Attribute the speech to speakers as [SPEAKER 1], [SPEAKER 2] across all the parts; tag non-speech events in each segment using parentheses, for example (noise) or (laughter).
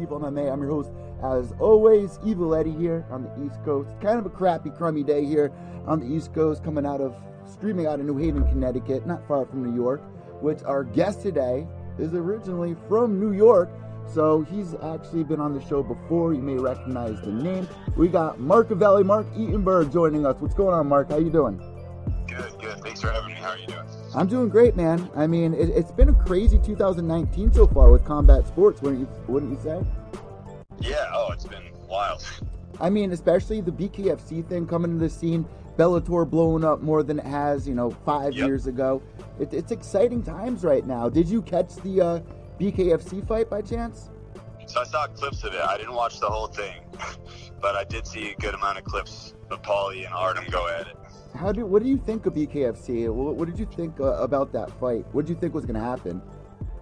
[SPEAKER 1] to Pure Evil MMA. I'm your host, as always, Evil Eddie here on the East Coast. Kind of a crappy, crummy day here on the East Coast, coming out of, streaming out of New Haven, Connecticut, not far from New York, which our guest today is originally from New York. So he's actually been on the show before. You may recognize the name. We got Marcavelli, Mark Eatenberg joining us. What's going on, Mark? How you doing?
[SPEAKER 2] Good, good. Thanks for having me. How are you doing?
[SPEAKER 1] I'm doing great, man. I mean, it, has been a crazy 2019 so far with combat sports, wouldn't you, wouldn't you say?
[SPEAKER 2] Yeah, oh, it's been wild. (laughs)
[SPEAKER 1] I mean, especially the BKFC thing coming to the scene, Bellator blowing up more than it has, you know, five yep. years ago. It, it's exciting times right now. Did you catch the uh, BKFC fight by chance?
[SPEAKER 2] So I saw clips of it. I didn't watch the whole thing, (laughs) but I did see a good amount of clips of Paulie and Artem go at it.
[SPEAKER 1] How do what do you think of BKFC? What, what did you think uh, about that fight? What did you think was going to happen?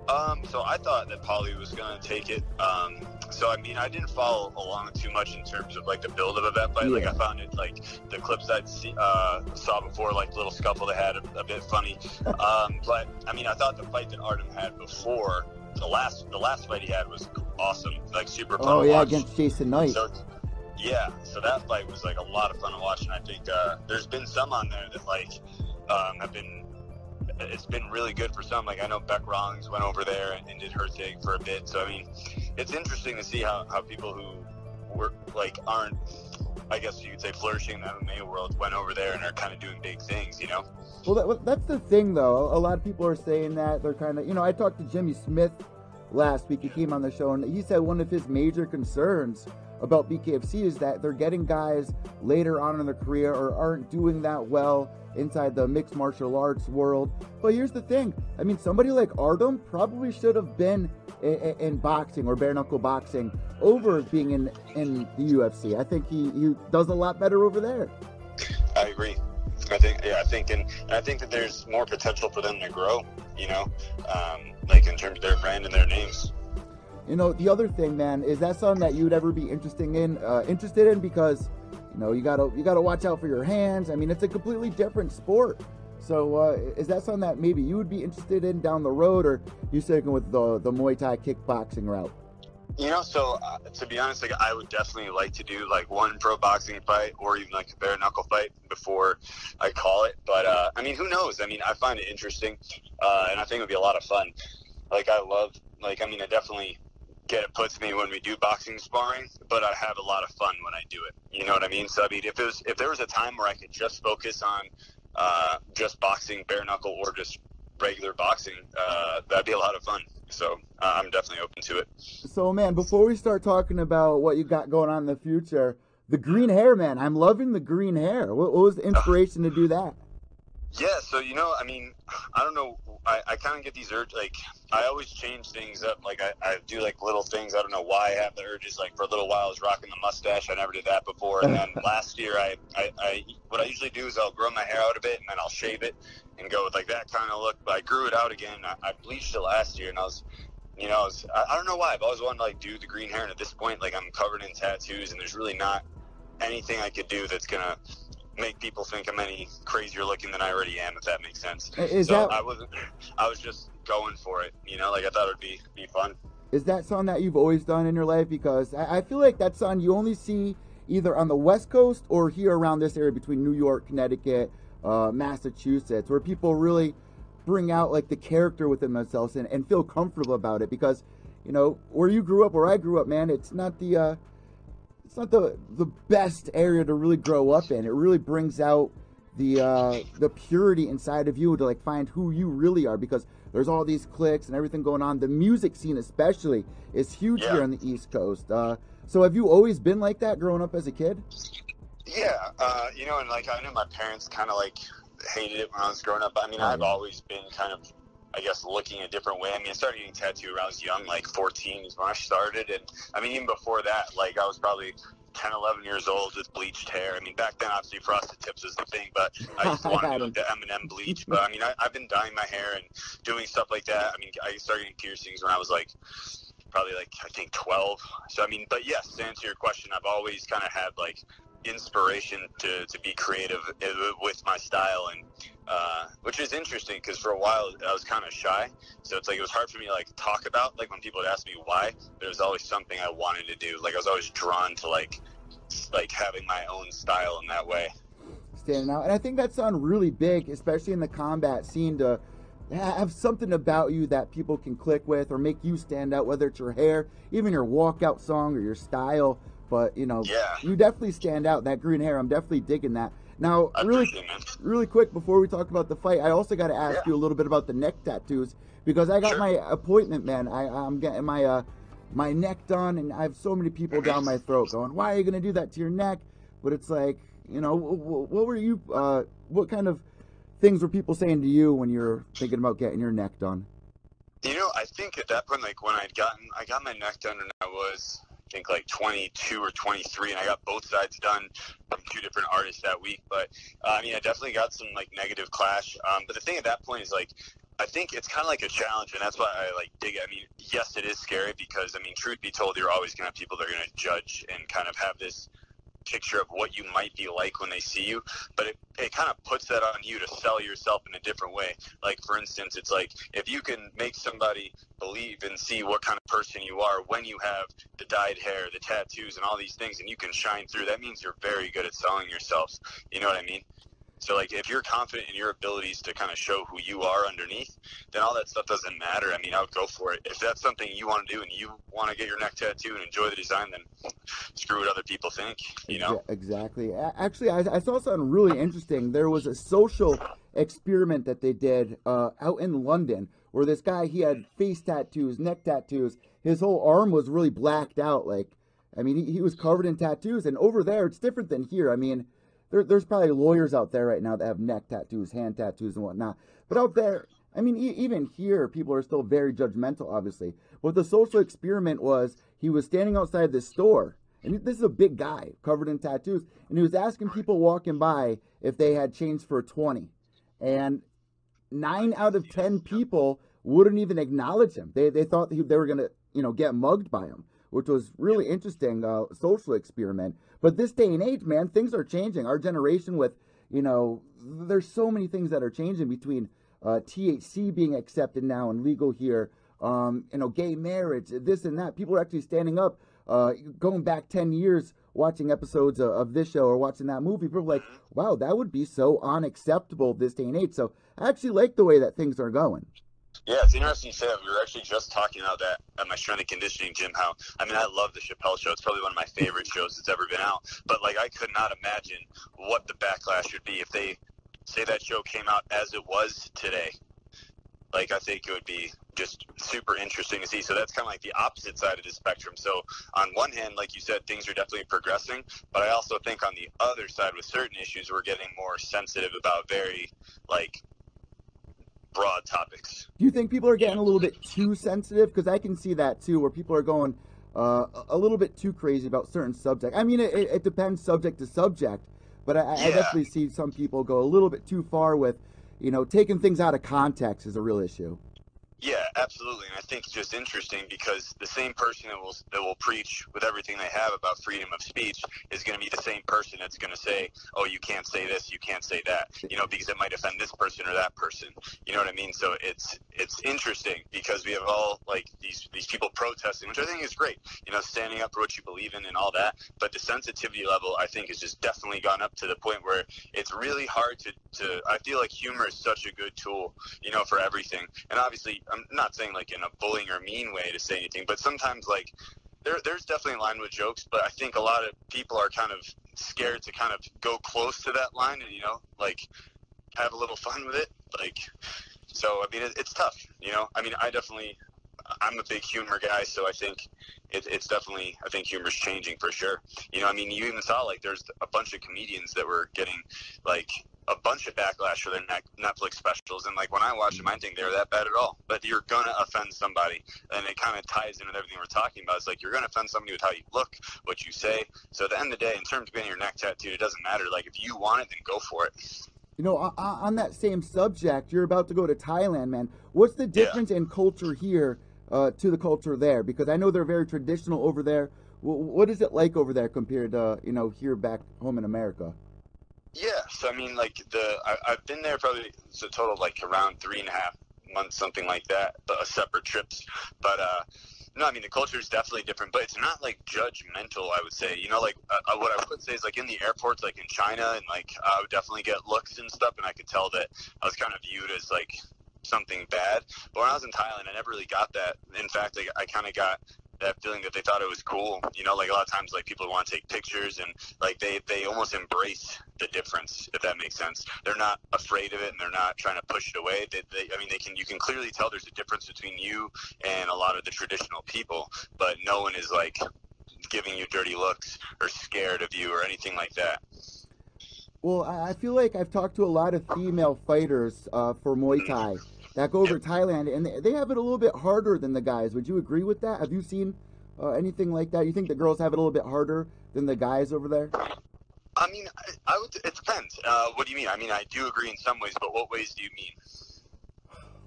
[SPEAKER 2] Um, so I thought that Paulie was going to take it. Um, so I mean, I didn't follow along too much in terms of like the build of that fight. Yeah. Like I found it like the clips I'd uh, saw before, like the little scuffle they had, a, a bit funny. (laughs) Um, but I mean, I thought the fight that Artem had before the last the last fight he had was awesome, like super fun.
[SPEAKER 1] Oh yeah,
[SPEAKER 2] watch.
[SPEAKER 1] against Jason Knight.
[SPEAKER 2] So, yeah, so that fight was like a lot of fun to watch, and I think uh, there's been some on there that like um, have been. It's been really good for some. Like I know Beck Rawlings went over there and, and did her thing for a bit. So I mean, it's interesting to see how, how people who were like aren't, I guess you could say, flourishing in the MMA world went over there and are kind of doing big things. You know.
[SPEAKER 1] Well, that, that's the thing, though. A lot of people are saying that they're kind of, you know, I talked to Jimmy Smith last week. He came on the show and he said one of his major concerns about BKFC is that they're getting guys later on in their career or aren't doing that well inside the mixed martial arts world. But here's the thing I mean, somebody like Artem probably should have been in, in boxing or bare knuckle boxing over being in, in the UFC. I think he, he does a lot better over there.
[SPEAKER 2] I agree. I think, yeah, I think, and, and I think that there's more potential for them to grow, you know, um, like in terms of their brand and their names.
[SPEAKER 1] You know, the other thing, man, is that something that you would ever be interesting in, uh, interested in because, you know, you gotta you gotta watch out for your hands. I mean, it's a completely different sport. So, uh, is that something that maybe you would be interested in down the road, or you sticking with the the Muay Thai kickboxing route?
[SPEAKER 2] You know, so uh, to be honest, like I would definitely like to do like one pro boxing fight or even like a bare knuckle fight before I call it. But uh, I mean, who knows? I mean, I find it interesting, uh, and I think it would be a lot of fun. Like I love, like I mean, I definitely get it puts me when we do boxing sparring, but I have a lot of fun when I do it. You know what I mean? So I mean, if it was if there was a time where I could just focus on uh, just boxing, bare knuckle, or just regular boxing, uh, that'd be a lot of fun. So uh, I'm definitely open to it.
[SPEAKER 1] So man, before we start talking about what you got going on in the future, the green hair, man, I'm loving the green hair. What, what was the inspiration to do that?
[SPEAKER 2] Yeah, so you know, I mean, I don't know. I, I kind of get these urges. Like, I always change things up. Like, I, I do like little things. I don't know why I have the urges. Like, for a little while, I was rocking the mustache. I never did that before. And then (laughs) last year, I, I, I, what I usually do is I'll grow my hair out a bit and then I'll shave it and go with like that kind of look. But I grew it out again. I, I bleached it last year, and I was, you know, I, was, I, I don't know why. I've always wanted to like do the green hair, and at this point, like I'm covered in tattoos, and there's really not anything I could do that's gonna make people think I'm any crazier looking than I already am, if that makes sense.
[SPEAKER 1] Is
[SPEAKER 2] so
[SPEAKER 1] that...
[SPEAKER 2] I wasn't. I was just going for it. You know, like I thought it would be be fun.
[SPEAKER 1] Is that something that you've always done in your life? Because I, I feel like that's something you only see either on the West Coast or here around this area between New York, Connecticut, uh, Massachusetts, where people really bring out like the character within themselves and, and feel comfortable about it. Because you know where you grew up, where I grew up, man, it's not the uh, it's not the the best area to really grow up in. It really brings out the uh, the purity inside of you to like find who you really are because there's all these clicks and everything going on. The music scene especially is huge
[SPEAKER 2] yeah.
[SPEAKER 1] here on the East Coast. Uh, so have you always been like that growing up as a kid?
[SPEAKER 2] Yeah, uh, you know, and like I know my parents kind of like hated it when I was growing up. I mean, oh, I've yeah. always been kind of I guess looking a different way. I mean, I started getting tattooed when I was young, like 14 is when I started, and I mean even before that, like I was probably 10, 11 years old with bleached hair. I mean, back then obviously frosted tips was the thing, but I used (laughs) to want to do the Eminem bleach. But I mean, I, I've been dyeing my hair and doing stuff like that. I mean, I started getting piercings when I was like probably like I think 12. So I mean, but yes, to answer your question, I've always kind of had like inspiration to, to be creative uh, with my style and uh, which is interesting because for a while I was kind of shy. So it's like it was hard for me to like talk about like when people would ask me why but it was always something I wanted to do. Like I was always drawn to like like having my own style in that way.
[SPEAKER 1] Standing out. And I think that's on really big especially in the combat scene to have something about you that people can click with or make you stand out whether it's your hair even your walkout song or your style but you know,
[SPEAKER 2] yeah.
[SPEAKER 1] you definitely stand out. That green hair, I'm definitely digging that. Now,
[SPEAKER 2] I
[SPEAKER 1] really, really quick before we talk about the fight, I also got to ask yeah. you a little bit about the neck tattoos because I got
[SPEAKER 2] sure.
[SPEAKER 1] my appointment, man. I, I'm getting my uh, my neck done, and I have so many people down my throat going, "Why are you going to do that to your neck?" But it's like, you know, what were you? Uh, what kind of things were people saying to you when you're thinking about getting your neck done?
[SPEAKER 2] You know, I think at that point, like when I'd gotten, I got my neck done, and I was think like 22 or 23, and I got both sides done from two different artists that week. But uh, I mean, I definitely got some like negative clash. Um, but the thing at that point is like. I think it's kind of like a challenge, and that's why I like dig. It. I mean, yes, it is scary because I mean, truth be told, you're always going to have people that are going to judge and kind of have this picture of what you might be like when they see you, but it, it kind of puts that on you to sell yourself in a different way. Like, for instance, it's like if you can make somebody believe and see what kind of person you are when you have the dyed hair, the tattoos, and all these things, and you can shine through, that means you're very good at selling yourselves. You know what I mean? So like if you're confident in your abilities to kind of show who you are underneath, then all that stuff doesn't matter. I mean, I would go for it. If that's something you want to do and you want to get your neck tattoo and enjoy the design, then screw what other people think. You know?
[SPEAKER 1] Exactly. Actually, I, I saw something really interesting. There was a social experiment that they did uh, out in London where this guy he had face tattoos, neck tattoos. His whole arm was really blacked out. Like, I mean, he, he was covered in tattoos. And over there, it's different than here. I mean there, there's probably lawyers out there right now that have neck tattoos, hand tattoos, and whatnot. But out there, I mean, e- even here, people are still very judgmental, obviously. What the social experiment was, he was standing outside this store, and this is a big guy covered in tattoos, and he was asking people walking by if they had change for 20. And nine out of 10 people wouldn't even acknowledge him. They, they thought they were going to, you know, get mugged by him which was really interesting uh, social experiment. But this day and age, man, things are changing. Our generation, with you know, there's so many things that are changing between uh, THC being accepted now and legal here. Um, you know, gay marriage, this and that. People are actually standing up. Uh, going back 10 years watching episodes of, of, this show or watching that movie, people are like, wow, that would be so unacceptable this day and age. So I actually like the way that things are going.
[SPEAKER 2] Yeah, it's interesting you say that. We were actually just talking about that at my strength and conditioning gym. How I mean, I love the Chappelle Show. It's probably one of my favorite shows that's ever been out. But like, I could not imagine what the backlash would be if they say that show came out as it was today. Like, I think it would be just super interesting to see. So that's kind of like the opposite side of the spectrum. So on one hand, like you said, things are definitely progressing, but I also think on the other side, with certain issues, we're getting more sensitive about very like broad topics.
[SPEAKER 1] Do you think people are getting a little bit too sensitive? Because I can see that too, where people are going uh, a little bit too crazy about certain subject. I mean, it, it depends subject to subject, but I, yeah. I, definitely see some people go a little bit too far with, you know, taking things out of context is a real issue.
[SPEAKER 2] Yeah, absolutely, and I think it's just interesting because the same person that will that will preach with everything they have about freedom of speech is going to be the same person that's going to say, "Oh, you can't say this, you can't say that," you know, because it might offend this person or that person. You know what I mean? So it's it's interesting because we have all like these these people protesting, which I think is great. You know, standing up for what you believe in and all that. But the sensitivity level, I think, has just definitely gone up to the point where it's really hard to to. I feel like humor is such a good tool, you know, for everything, and obviously I'm not saying like in a bullying or mean way to say anything, but sometimes like there, there's definitely a line with jokes, but I think a lot of people are kind of scared to kind of go close to that line and you know like have a little fun with it. Like, so I mean, it, it's tough. You know, I mean, I definitely I'm a big humor guy, so I think it, it's definitely I think humor's changing for sure. You know, I mean, you even saw like there's a bunch of comedians that were getting like a bunch of backlash for their Netflix specials, and like when I watch them, I think they're that bad at all. But you're gonna offend somebody, and it kind of ties in with everything we're talking about. It's like you're gonna offend somebody with how you look, what you say. So at the end of the day, in terms of getting your neck tattooed, it doesn't matter. Like if you want it, then go for it.
[SPEAKER 1] You know, on that same subject, you're about to go to Thailand, man. What's the difference yeah. in culture here uh, to the culture there? Because I know they're very traditional over there what is it like over there compared to you know here back home in America?
[SPEAKER 2] Yeah, so I mean, like the I, I've been there probably it's a total of like around three and a half months, something like that, but uh, separate trips. But uh, no, I mean the culture is definitely different, but it's not like judgmental. I would say, you know, like uh, uh, what I would say is like in the airports, like in China, and like I would definitely get looks and stuff, and I could tell that I was kind of viewed as like something bad. But when I was in Thailand, I never really got that. In fact, I kind of got that feeling that they thought it was cool. You know, like a lot of times, like people want to take pictures and like they they almost embrace the difference, if that makes sense. They're not afraid of it and they're not trying to push it away. They, they I mean, they can you can clearly tell there's a difference between you and a lot of the traditional people, but no one is like giving you dirty looks or scared of you or anything like that.
[SPEAKER 1] Well, I feel like I've talked to a lot of female fighters uh, for Muay Thai that go over yep. Thailand, and they have it a little bit harder than the guys. Would you agree with that? Have you seen uh, anything like that? You think the girls have it a little bit harder than the guys over there?
[SPEAKER 2] I mean, I, I would. It depends. Uh, what do you mean? I mean, I do agree in some ways, but what ways do you mean?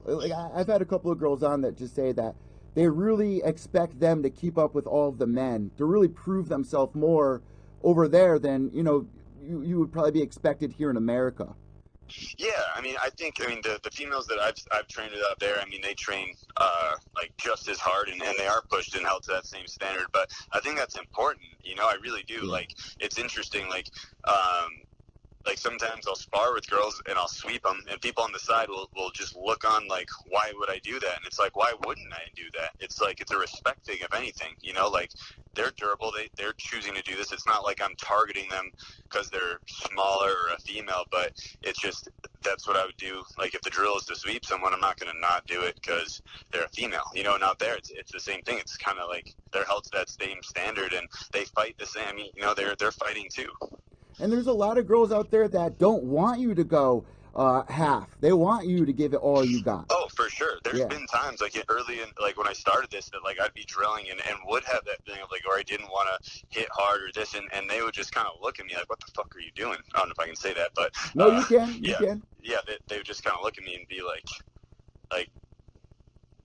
[SPEAKER 1] Like, I've had a couple of girls on that just say that they really expect them to keep up with all of the men to really prove themselves more over there than you know you, you would probably be expected here in America.
[SPEAKER 2] Yeah, I mean, I think I mean the, the females that I've I've trained out there. I mean, they train uh, like just as hard, and, and they are pushed and held to that same standard. But I think that's important. You know, I really do. Like, it's interesting. Like, um, like sometimes I'll spar with girls and I'll sweep them, and people on the side will, will just look on like, why would I do that? And it's like, why wouldn't I do that? It's like it's a respect thing, if anything. You know, like they're durable, they they're choosing to do this. It's not like I'm targeting them because they're smaller or a female, but it's just that's what I would do. Like if the drill is to sweep someone, I'm not going to not do it because they're a female. You know, and out there it's it's the same thing. It's kind of like they're held to that same standard, and they fight the same. I mean, you know, they're they're fighting too.
[SPEAKER 1] And there's a lot of girls out there that don't want you to go uh, half. They want you to give it all you got.
[SPEAKER 2] Oh, for sure. There's yeah. been times like early in like when I started this that like I'd be drilling and, and would have that thing of like or I didn't want to hit hard or this and, and they would just kind of look at me like what the fuck are you doing? I don't know if I can say that, but
[SPEAKER 1] no, uh, you can. You
[SPEAKER 2] yeah,
[SPEAKER 1] can.
[SPEAKER 2] Yeah, they, they would just kind of look at me and be like, like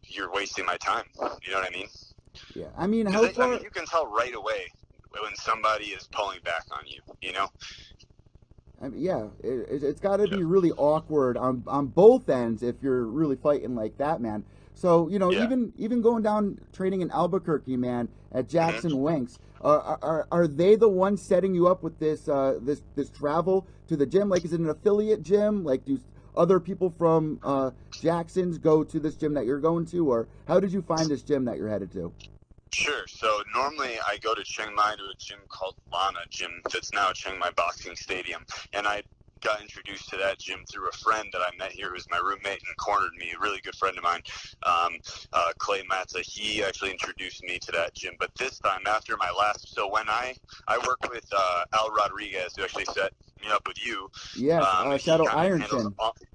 [SPEAKER 2] you're wasting my time. You know what I mean?
[SPEAKER 1] Yeah, I mean, how
[SPEAKER 2] they, far... I mean, you can tell right away when somebody is pulling back on you. You know.
[SPEAKER 1] I mean, yeah, it, has got to be really awkward on on both ends if you're really fighting like that, man. So you know, yeah. even even going down training in Albuquerque, man, at Jackson mm-hmm. Winks, uh, are are they the ones setting you up with this uh, this this travel to the gym? Like, is it an affiliate gym? Like, do other people from uh, Jackson's go to this gym that you're going to, or how did you find this gym that you're headed to?
[SPEAKER 2] Sure. So normally I go to Chiang Mai to a gym called Lana Gym that's now Chiang Mai Boxing Stadium, and I got introduced to that gym through a friend that I met here who's my roommate and cornered me, a really good friend of mine, um, uh, Clay Matza. He actually introduced me to that gym. But this time, after my last, so when I I work with uh, Al Rodriguez, who actually set me up with you.
[SPEAKER 1] Yeah, um, uh, Shadow Iron Chin.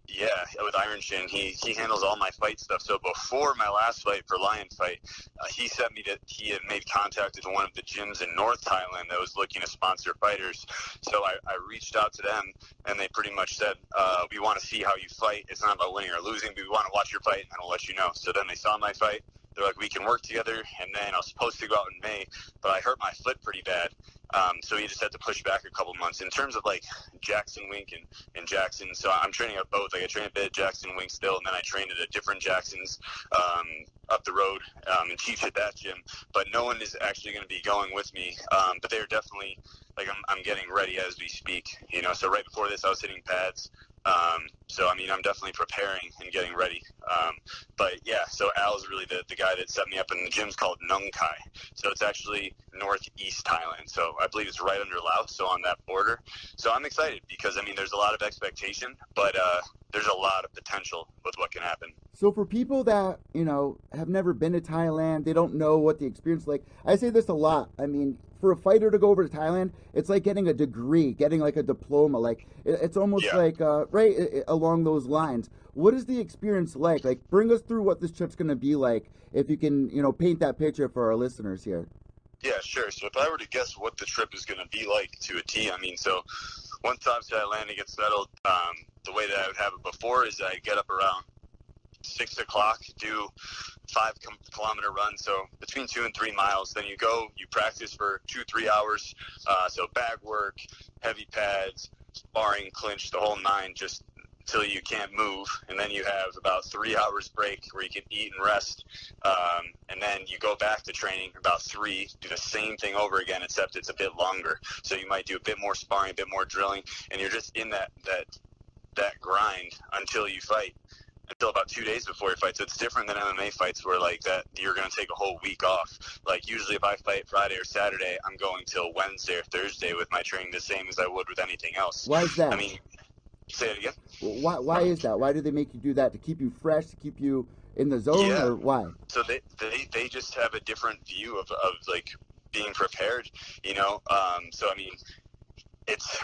[SPEAKER 2] Yeah, with Iron Chin, he he handles all my fight stuff. So before my last fight for Lion Fight, uh, he sent me to he had made contact with one of the gyms in North Thailand that was looking to sponsor fighters. So I, I reached out to them, and they pretty much said, uh, "We want to see how you fight. It's not about winning or losing, but we want to watch your fight, and we'll let you know." So then they saw my fight. They're like, "We can work together." And then I was supposed to go out in May, but I hurt my foot pretty bad. Um, so he just had to push back a couple months. In terms of like Jackson Wink and, and Jackson, so I'm training at both. Like I train a bit at Jackson Wink still, and then I trained at a different Jackson's um, up the road um, and (laughs) teach at that gym. But no one is actually going to be going with me. Um, but they're definitely like I'm, I'm getting ready as we speak. You know, so right before this, I was hitting pads. Um, so I mean, I'm definitely preparing and getting ready. Um, but yeah, so Al is really the, the guy that set me up, and the gym's called Nong Khai. So it's actually northeast Thailand. So I believe it's right under Laos, so on that border. So I'm excited because I mean, there's a lot of expectation, but uh, there's a lot of potential with what can happen.
[SPEAKER 1] So for people that you know have never been to Thailand, they don't know what the experience like. I say this a lot. I mean, for a fighter to go over to Thailand, it's like getting a degree, getting like a diploma. Like it's almost yeah. like uh, right along those lines. What is the experience like? Like, bring us through what this trip's going to be like, if you can, you know, paint that picture for our listeners here.
[SPEAKER 2] Yeah, sure. So if I were to guess what the trip is going to be like to a T, I mean, so once obviously I land and get settled, um, the way that I would have it before is I get up around six o'clock, do five kilometer run, so between two and three miles. Then you go, you practice for two, three hours. Uh, so bag work, heavy pads, sparring, clinch, the whole nine, just till you can't move, and then you have about three hours break where you can eat and rest, um, and then you go back to training about three, do the same thing over again, except it's a bit longer. So you might do a bit more sparring, a bit more drilling, and you're just in that that that grind until you fight. Until about two days before your fight, so it's different than MMA fights where like that you're gonna take a whole week off. Like usually, if I fight Friday or Saturday, I'm going till Wednesday or Thursday with my training the same as I would with anything else.
[SPEAKER 1] Why is that?
[SPEAKER 2] I mean, say it again.
[SPEAKER 1] Why, why is that? Why do they make you do that? To keep you fresh, to keep you in the zone,
[SPEAKER 2] Yeah.
[SPEAKER 1] or why?
[SPEAKER 2] so they, they they just have a different view of, of like being prepared you know um, so i mean it's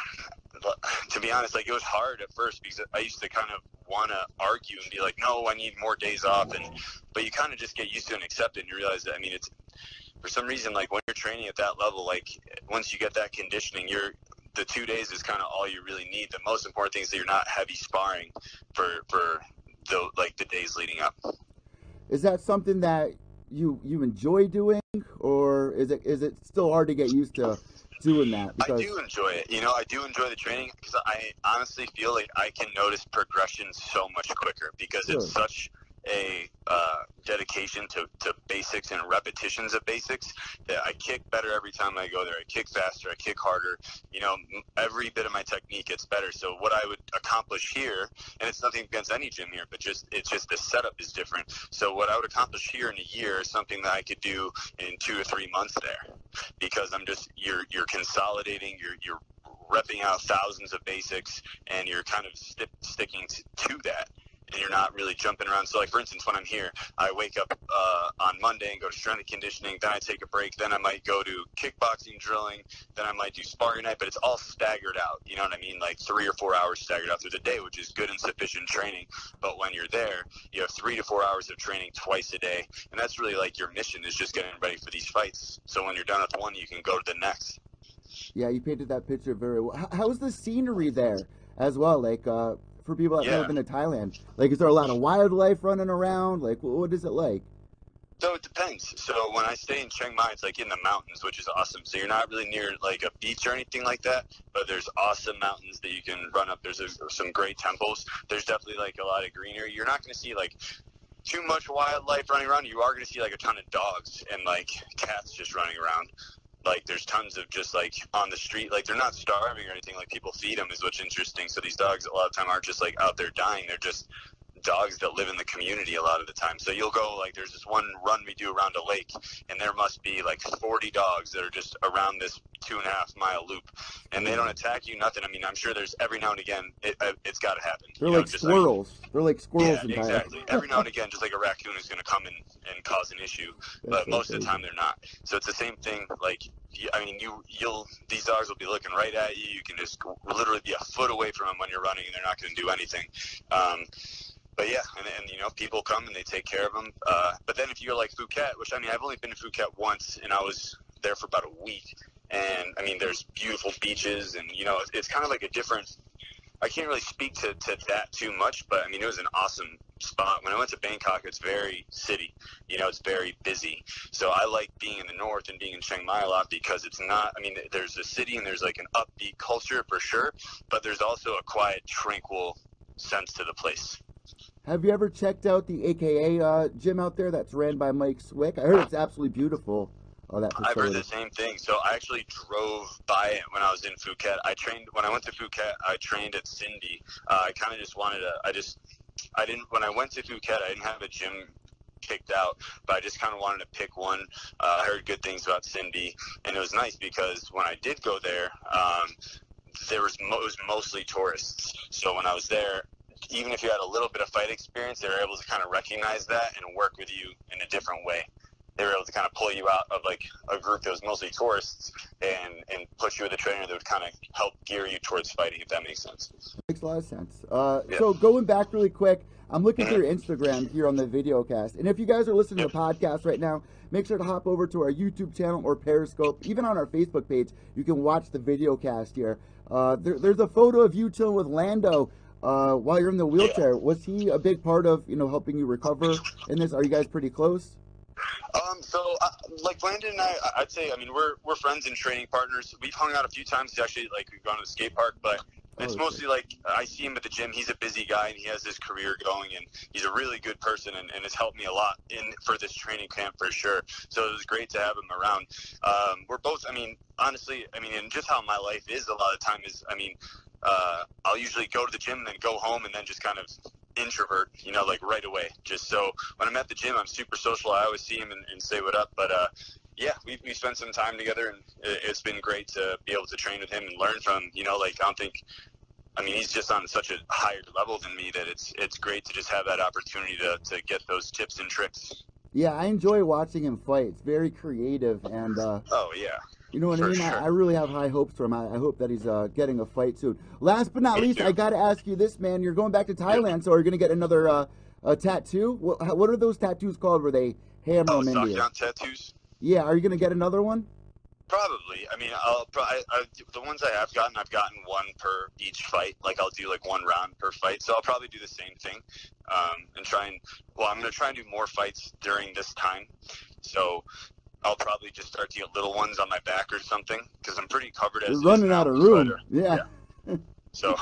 [SPEAKER 2] (sighs) to be honest like it was hard at first because i used to kind of want to argue and be like no i need more days off and but you kind of just get used to it and accept it and you realize that i mean it's for some reason like when you're training at that level like once you get that conditioning you're the two days is kind of all you really need. The most important thing is that you're not heavy sparring for for the like the days leading up.
[SPEAKER 1] Is that something that you you enjoy doing, or is it is it still hard to get used to doing that?
[SPEAKER 2] I do enjoy it. You know, I do enjoy the training because I honestly feel like I can notice progression so much quicker because it's such a uh, dedication to, to basics and repetitions of basics that I kick better every time I go there. I kick faster, I kick harder. You know, every bit of my technique gets better. So what I would accomplish here, and it's nothing against any gym here, but just it's just the setup is different. So what I would accomplish here in a year is something that I could do in two or three months there, because I'm just you're you're consolidating, you're you're repping out thousands of basics, and you're kind of sti- sticking to, to that. And you're not really jumping around. So, like for instance, when I'm here, I wake up uh, on Monday and go to strength conditioning. Then I take a break. Then I might go to kickboxing, drilling. Then I might do sparring night. But it's all staggered out. You know what I mean? Like three or four hours staggered out through the day, which is good and sufficient training. But when you're there, you have three to four hours of training twice a day, and that's really like your mission is just getting ready for these fights. So when you're done with one, you can go to the next.
[SPEAKER 1] Yeah, you painted that picture very well. How's the scenery there as well? Like uh, for people that
[SPEAKER 2] Yeah.
[SPEAKER 1] have been to Thailand, like is there a lot of wildlife running around? Like what is it like?
[SPEAKER 2] So it depends. So when I stay in Chiang Mai, it's like in the mountains, which is awesome. So you're not really near like a beach or anything like that, but there's awesome mountains that you can run up. There's a, some great temples. There's definitely like a lot of greenery. You're not going to see like too much wildlife running around. You are going to see like a ton of dogs and like cats just running around. Like there's tons of just like on the street. Like they're not starving or anything. Like people feed them is what's interesting. So these dogs a lot of time aren't just like out there dying. They're just dogs that live in the community a lot of the time. So you'll go like there's this one run we do around a lake, and there must be like 40 dogs that are just around this two and a half mile loop, and they don't attack you, nothing. I mean, I'm sure there's every now and again it, uh, it's got to happen.
[SPEAKER 1] They're
[SPEAKER 2] You know,
[SPEAKER 1] like
[SPEAKER 2] just
[SPEAKER 1] squirrels. They're like squirrels
[SPEAKER 2] yeah, exactly. Every now and again, just like a raccoon is going to come and, and cause an issue, but
[SPEAKER 1] That's
[SPEAKER 2] most of the time they're not. So it's the same thing. Like, I mean, you you'll these dogs will be looking right at you. You can just literally be a foot away from them when you're running, and they're not going to do anything. Um, but yeah, and, and you know, people come and they take care of them. Uh, but then if you go like Phuket, which I mean, I've only been to Phuket once, and I was there for about a week. And I mean, there's beautiful beaches, and you know, it's, it's kind of like a different. I can't really speak to, to that too much, but I mean, it was an awesome spot. When I went to Bangkok, it's very city. You know, it's very busy. So I like being in the north and being in Chiang Mai a lot because it's not. I mean, there's a city and there's like an upbeat culture for sure, but there's also a quiet, tranquil sense to the place.
[SPEAKER 1] Have you ever checked out the AKA uh, gym out there that's ran by Mike Swick? I heard it's absolutely beautiful. Oh, that
[SPEAKER 2] I've heard the same thing. So I actually drove by it when I was in Phuket. I trained when I went to Phuket. I trained at Sinbi. Uh, I kind of just wanted to. I just I didn't when I went to Phuket. I didn't have a gym kicked out, but I just kind of wanted to pick one. Uh, I heard good things about Sinbi, and it was nice because when I did go there, um, there was mo- it was mostly tourists. So when I was there. Even if you had a little bit of fight experience, they were able to kind of recognize that and work with you in a different way they were able to kind of pull you out of like a group that was mostly tourists and and put you with a trainer that would kind of help gear you towards fighting if that makes sense
[SPEAKER 1] Makes a lot of sense. Uh,
[SPEAKER 2] Yeah.
[SPEAKER 1] So going back really quick, I'm looking through your Instagram here on the video cast, and if you guys are listening to the podcast right now, make sure to hop over to our YouTube channel or Periscope. Even on our Facebook page, you can watch the video cast here. Uh, there, there's a photo of you chilling with Landon uh, while you're in the wheelchair. Was he a big part of you know helping you recover in this? Are you guys pretty close?
[SPEAKER 2] Um, so uh, like Landon and I, I'd say, I mean, we're we're friends and training partners. We've hung out a few times. Actually like we've gone to the skate park, but it's
[SPEAKER 1] Oh,
[SPEAKER 2] mostly like I see him at the gym. He's a busy guy and he has his career going, and he's a really good person and, and has helped me a lot in for this training camp for sure. So it was great to have him around. Um, we're both, I mean, honestly, I mean, and just how my life is a lot of time is, I mean, uh, I'll usually go to the gym and then go home and then just kind of introvert, you know, like right away. Just so when I'm at the gym, I'm super social. I always see him and, and say what up. But uh, yeah, we we spent some time together, and it, it's been great to be able to train with him and learn from. You know, like I don't think. I mean, he's just on such a higher level than me that it's it's great to just have that opportunity to, to get those tips and tricks.
[SPEAKER 1] Yeah, I enjoy watching him fight. It's very creative, and uh,
[SPEAKER 2] Oh yeah,
[SPEAKER 1] you know what I mean.
[SPEAKER 2] sure.
[SPEAKER 1] I, I really have high hopes for him. I, I hope that he's uh, getting a fight soon. Last but not
[SPEAKER 2] Me
[SPEAKER 1] least,
[SPEAKER 2] too.
[SPEAKER 1] I got to ask you this, man. You're going back to Thailand, so are you going to get another uh, a tattoo? What, what are those tattoos called? Where they hammer
[SPEAKER 2] oh,
[SPEAKER 1] them into you?
[SPEAKER 2] Tattoos.
[SPEAKER 1] Yeah, are you going to get another one?
[SPEAKER 2] Probably. I mean, I'll I, I, the ones I have gotten, I've gotten one per each fight. Like I'll do like one round per fight. So I'll probably do the same thing, um, and try and well, I'm gonna try and do more fights during this time. So I'll probably just start to get little ones on my back or something because I'm pretty covered as
[SPEAKER 1] You're running out of room.
[SPEAKER 2] uh,
[SPEAKER 1] Yeah. (laughs)
[SPEAKER 2] So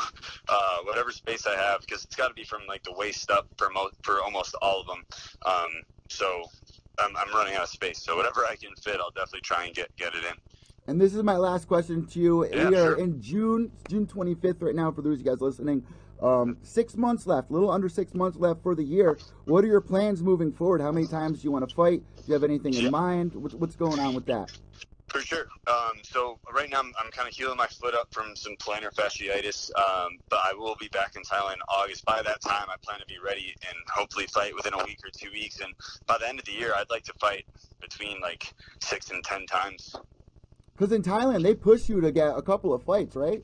[SPEAKER 2] uh, whatever space I have, because it's got to be from like the waist up for most for almost all of them. Um, so I'm, I'm running out of space. So whatever I can fit, I'll definitely try and get get it in.
[SPEAKER 1] And this is my last question to you.
[SPEAKER 2] Yeah,
[SPEAKER 1] we are
[SPEAKER 2] sure.
[SPEAKER 1] in June, June 25th right now for those of you guys listening. Um, six months left, a little under six months left for the year. What are your plans moving forward? How many times do you want to fight? Do you have anything in mind? What's, what's going on with that?
[SPEAKER 2] For sure. Um, so right now I'm, I'm kind of healing my foot up from some plantar fasciitis, um, but I will be back in Thailand in August. By that time, I plan to be ready and hopefully fight within a week or two weeks. And by the end of the year, I'd like to fight between like six and ten times.
[SPEAKER 1] Because in Thailand, they push you to get a couple of fights, right?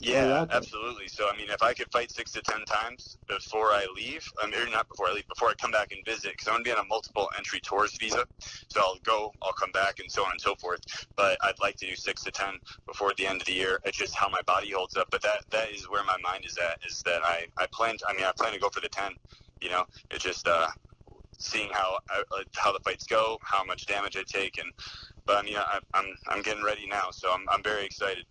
[SPEAKER 2] Yeah, absolutely. So I mean, if I could fight six to ten times before I leave, I mean, or not before I leave, before I come back and visit, because I'm gonna be on a multiple entry tourist visa. So I'll go, I'll come back, and so on and so forth. But I'd like to do six to ten before the end of the year. It's just how my body holds up. But that that is where my mind is at. Is that I I plan. I mean, I plan to go for the ten. You know, it's just uh, seeing how uh, how the fights go, how much damage I take, and but I mean, I, I'm I'm getting ready now, so I'm I'm very excited.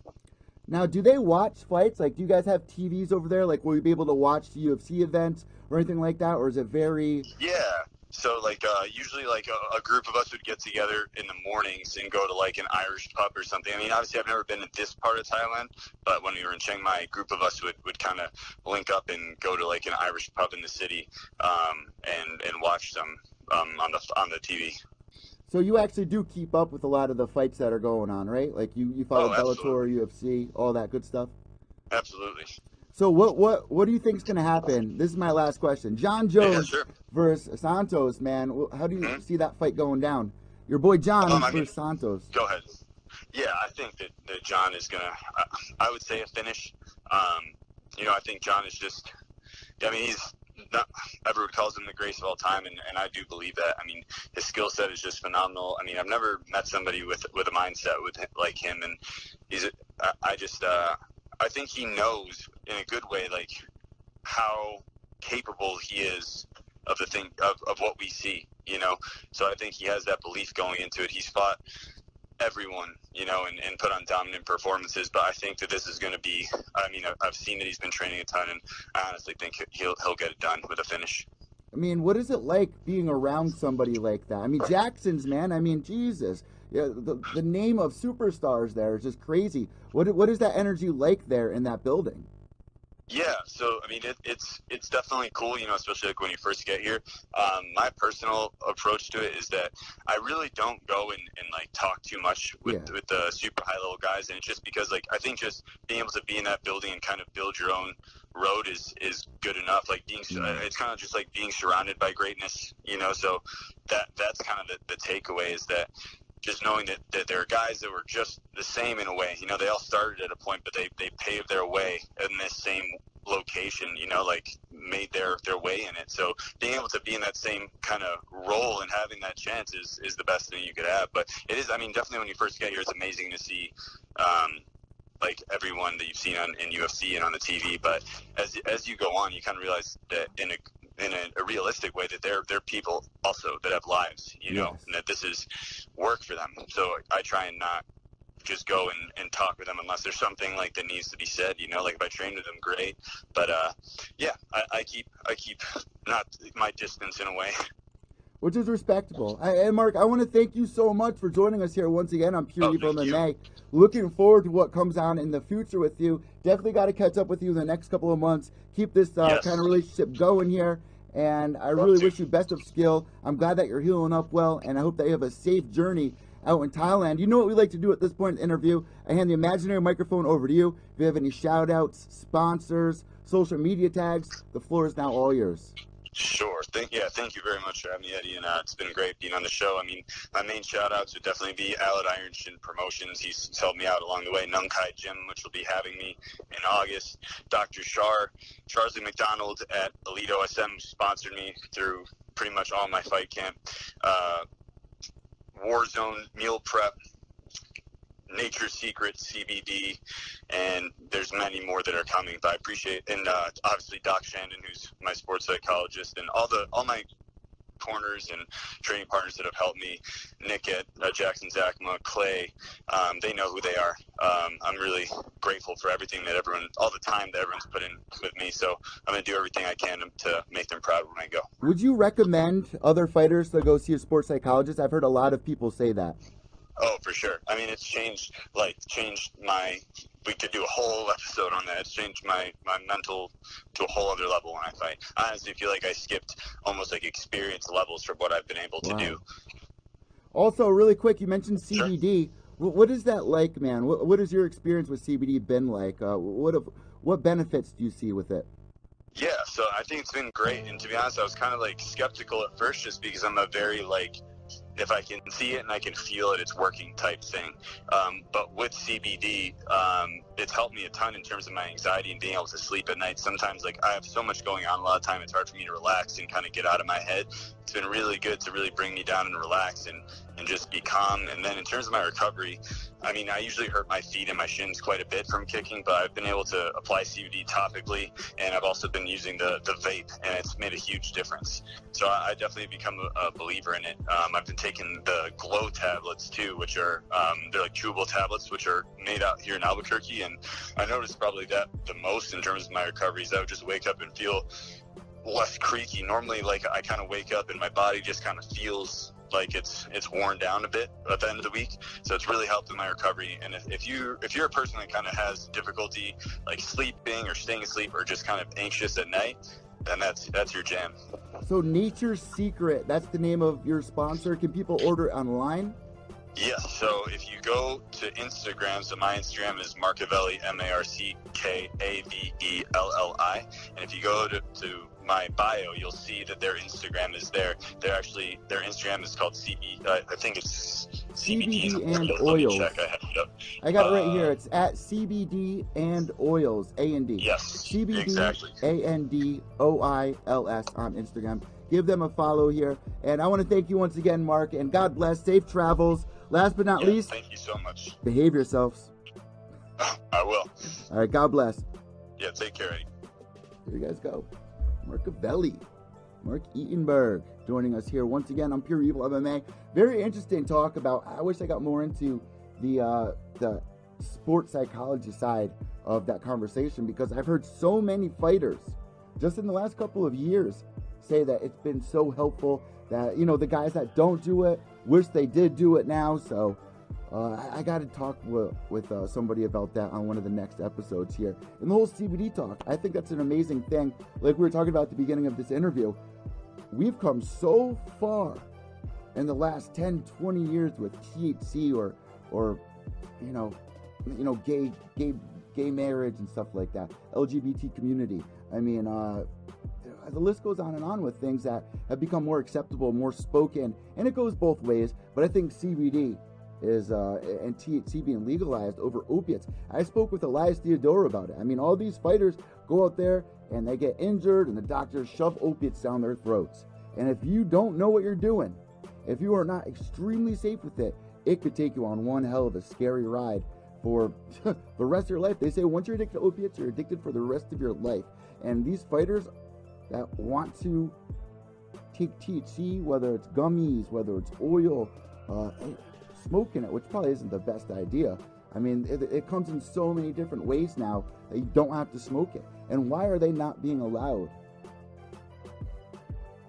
[SPEAKER 1] Now, do they watch fights? Like, do you guys have TVs over there? Like, will you be able to watch the UFC events or anything like that? Or is it very.
[SPEAKER 2] Yeah. So like uh, usually like a, a group of us would get together in the mornings and go to like an Irish pub or something. I mean, obviously I've never been to this part of Thailand, but when we were in Chiang Mai, a group of us would, would kind of link up and go to like an Irish pub in the city um, and and watch them um, on the on the TV.
[SPEAKER 1] So you actually do keep up with a lot of the fights that are going on, right? Like, you, you follow
[SPEAKER 2] Oh,
[SPEAKER 1] Bellator, UFC, all that good stuff?
[SPEAKER 2] Absolutely.
[SPEAKER 1] So what what what do you think is going to happen? This is my last question. John
[SPEAKER 2] Yeah,
[SPEAKER 1] Jones
[SPEAKER 2] sure.
[SPEAKER 1] versus Santos, man. How do you
[SPEAKER 2] Mhm.
[SPEAKER 1] see that fight going down? Your boy John
[SPEAKER 2] Um, I mean-
[SPEAKER 1] Santos.
[SPEAKER 2] Go ahead. Yeah, I think that, that John is gonna. I, I would say a finish. Um, you know, I think John is just. I mean, he's. Not, everyone calls him the greatest of all time, and, and I do believe that. I mean, his skill set is just phenomenal. I mean, I've never met somebody with with a mindset with like him, and he's. I just. Uh, I think he knows in a good way, like how capable he is of the thing of, of what we see. You know, so I think he has that belief going into it. He's fought everyone, you know, and, and put on dominant performances. But I think that this is going to be. I mean, I've- seen that he's been training a ton, and I honestly think he'll he'll get it done with a finish.
[SPEAKER 1] I mean, what is it like being around somebody like that? I mean, Jackson's man. I mean, Jesus. Yeah, the, the name of superstars there is just crazy. What what is that energy like there in that building?
[SPEAKER 2] Yeah, so I mean, it, it's it's definitely cool, you know, especially like when you first get here. Um, my personal approach to it is that I really don't go and, and like talk too much with
[SPEAKER 1] Yeah.
[SPEAKER 2] with the super high level guys, and it's just because like I think just being able to be in that building and kind of build your own road is is good enough. Like being,
[SPEAKER 1] Yeah.
[SPEAKER 2] it's kind of just like being surrounded by greatness, you know. So that that's kind of the, the takeaway is that just knowing that, that there are guys that were just the same in a way. You know, they all started at a point, but they, they paved their way in this same location, you know, like made their, their way in it. So being able to be in that same kind of role and having that chance is, is the best thing you could have. But it is, I mean, definitely when you first get here, it's amazing to see, um, like everyone that you've seen on in UFC and on the TV. But as as you go on, you kind of realize that in a in a, a realistic way that they're they're people also that have lives, you know,
[SPEAKER 1] Yes.
[SPEAKER 2] and that this is work for them. So I try and not just go and, and talk with them unless there's something like that needs to be said. You know, like if I train with them, great. But uh, yeah, I, I keep I keep (laughs) not my distance in a way.
[SPEAKER 1] Which is respectable. I, and Mark, I want to thank you so much for joining us here once again on Pure
[SPEAKER 2] Oh,
[SPEAKER 1] Evil
[SPEAKER 2] you.
[SPEAKER 1] MMA. Looking forward to what comes on in the future with you. Definitely got to catch up with you in the next couple of months. Keep this uh,
[SPEAKER 2] Yes.
[SPEAKER 1] kind of relationship going here. And I
[SPEAKER 2] Love
[SPEAKER 1] really
[SPEAKER 2] to.
[SPEAKER 1] wish you best of skill. I'm glad that you're healing up well, and I hope that you have a safe journey out in Thailand. You know what we like to do at this point in the interview? I hand the imaginary microphone over to you. If you have any shout outs, sponsors, social media tags, the floor is now all yours.
[SPEAKER 2] Sure. Thank yeah. Thank you very much for having me, Eddie, and uh, it's been great being on the show. I mean, my main shout outs would definitely be Allied Iron Shin Promotions. He's helped me out along the way. Nong Khai Gym, which will be having me in August. Dr. Shar, Charlie McDonald at Elite OSM sponsored me through pretty much all my fight camp. Uh, Warzone Meal Prep. Nature Secret CBD, and there's many more that are coming. But I appreciate, and uh, obviously Doc Shandon, who's my sports psychologist, and all the all my corners and training partners that have helped me. Nick at uh, Jackson Zachma, Clay, um, they know who they are. Um, I'm really grateful for everything that everyone, all the time that everyone's put in with me. So I'm gonna do everything I can to make them proud when I go.
[SPEAKER 1] Would you recommend other fighters to go see a sports psychologist? I've heard a lot of people say that.
[SPEAKER 2] Oh, for sure. I mean, it's changed, like, changed my. We could do a whole episode on that. It's changed my my mental to a whole other level when I fight. I honestly feel like I skipped almost like experience levels from what I've been able to
[SPEAKER 1] Wow.
[SPEAKER 2] do.
[SPEAKER 1] Also, really quick, you mentioned CBD. Wh- What is that like, man? What, what has your experience with CBD been like? Uh, what have, what benefits do you see with it?
[SPEAKER 2] Yeah, so I think it's been great. And to be honest, I was kind of like skeptical at first just because I'm a very like if I can see it and I can feel it, it's working type thing. Um, but with CBD, um, it's helped me a ton in terms of my anxiety and being able to sleep at night. Sometimes, like, I have so much going on a lot of time, it's hard for me to relax and kind of get out of my head. It's been really good to really bring me down and relax and, and just be calm. And then in terms of my recovery, I mean, I usually hurt my feet and my shins quite a bit from kicking, but I've been able to apply CBD topically, and I've also been using the, the vape, and it's made a huge difference. So I, I definitely become a, a believer in it. Um, I've been taking the Glow tablets too, which are um, they're like chewable tablets, which are made out here in Albuquerque, and I noticed probably that the most in terms of my recoveries. I would just wake up and feel less creaky. Normally, like I kind of wake up and my body just kind of feels like it's it's worn down a bit at the end of the week. So it's really helped in my recovery. And if, if you if you're a person that kind of has difficulty like sleeping or staying asleep or just kind of anxious at night, then that's that's your jam.
[SPEAKER 1] So, Nature's Secret, that's the name of your sponsor. Can people order online?
[SPEAKER 2] Yes. So if you go to Instagram, so my Instagram is Marcavelli, M A R C K A V E L L I. And if you go to, to my bio, you'll see that their Instagram is there. They're actually, their Instagram is called CB, uh, I think it's
[SPEAKER 1] CBD and
[SPEAKER 2] Let
[SPEAKER 1] oils.
[SPEAKER 2] Check. I have.
[SPEAKER 1] I got it right
[SPEAKER 2] Uh,
[SPEAKER 1] here. It's at CBD and Oils, A and D.
[SPEAKER 2] Yes.
[SPEAKER 1] CBD
[SPEAKER 2] Exactly.
[SPEAKER 1] A N D O I L S on Instagram. Give them a follow here. And I want to thank you once again, Mark, and God bless. Safe travels. Last but not
[SPEAKER 2] Yeah,
[SPEAKER 1] least,
[SPEAKER 2] thank you so much.
[SPEAKER 1] behave yourselves. (laughs)
[SPEAKER 2] I will.
[SPEAKER 1] All right, God bless.
[SPEAKER 2] Yeah, take care. Eddie.
[SPEAKER 1] Here you guys go. Marcavelli, Mark Eatonberg, joining us here once again on Pure Evil MMA. Very interesting talk about. I wish I got more into the uh, the sports psychology side of that conversation because I've heard so many fighters just in the last couple of years say that it's been so helpful that you know the guys that don't do it wish they did do it now. So uh, I, I got to talk with, with uh, somebody about that on one of the next episodes here. And the whole CBD talk, I think that's an amazing thing. Like we were talking about at the beginning of this interview, we've come so far in the last 10, 20 years with THC or, or, you know, you know, gay, gay, gay marriage and stuff like that. LGBT community. I mean, uh, the list goes on and on with things that have become more acceptable, more spoken, and it goes both ways. But I think CBD is uh, and THC being legalized over opiates. I spoke with Elias Theodorou about it. I mean, all these fighters go out there and they get injured, and the doctors shove opiates down their throats. And if you don't know what you're doing, if you are not extremely safe with it, it could take you on one hell of a scary ride for (laughs) the rest of your life. They say once you're addicted to opiates, you're addicted for the rest of your life. And these fighters that want to take THC, whether it's gummies, whether it's oil, uh, smoking it, which probably isn't the best idea. I mean, it, it comes in so many different ways now that you don't have to smoke it. And why are they not being allowed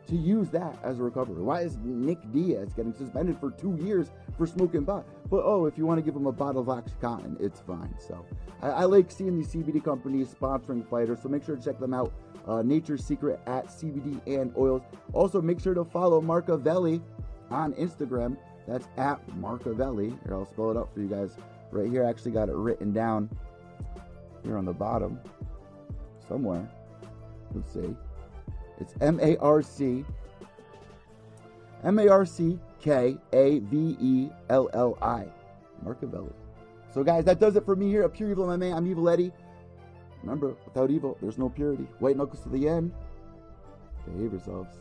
[SPEAKER 1] to use that as a recovery? Why is Nick Diaz getting suspended for two years for smoking pot? But oh, if you want to give him a bottle of OxyContin, it's fine. So I, I like seeing these CBD companies sponsoring fighters. So make sure to check them out. Uh, Nature's Secret at CBD and oils. Also, make sure to follow Marcavelli on Instagram. That's at Marcavelli. Here, I'll spell it out for you guys right here. I actually got it written down here on the bottom somewhere. Let's see. It's M A R C M A R C K A V E L L I. Marcavelli. So, guys, that does it for me here at Pure Evil MMA. I'm Evil Eddie. Remember, without evil, there's no purity. White knuckles to the end. Behave yourselves.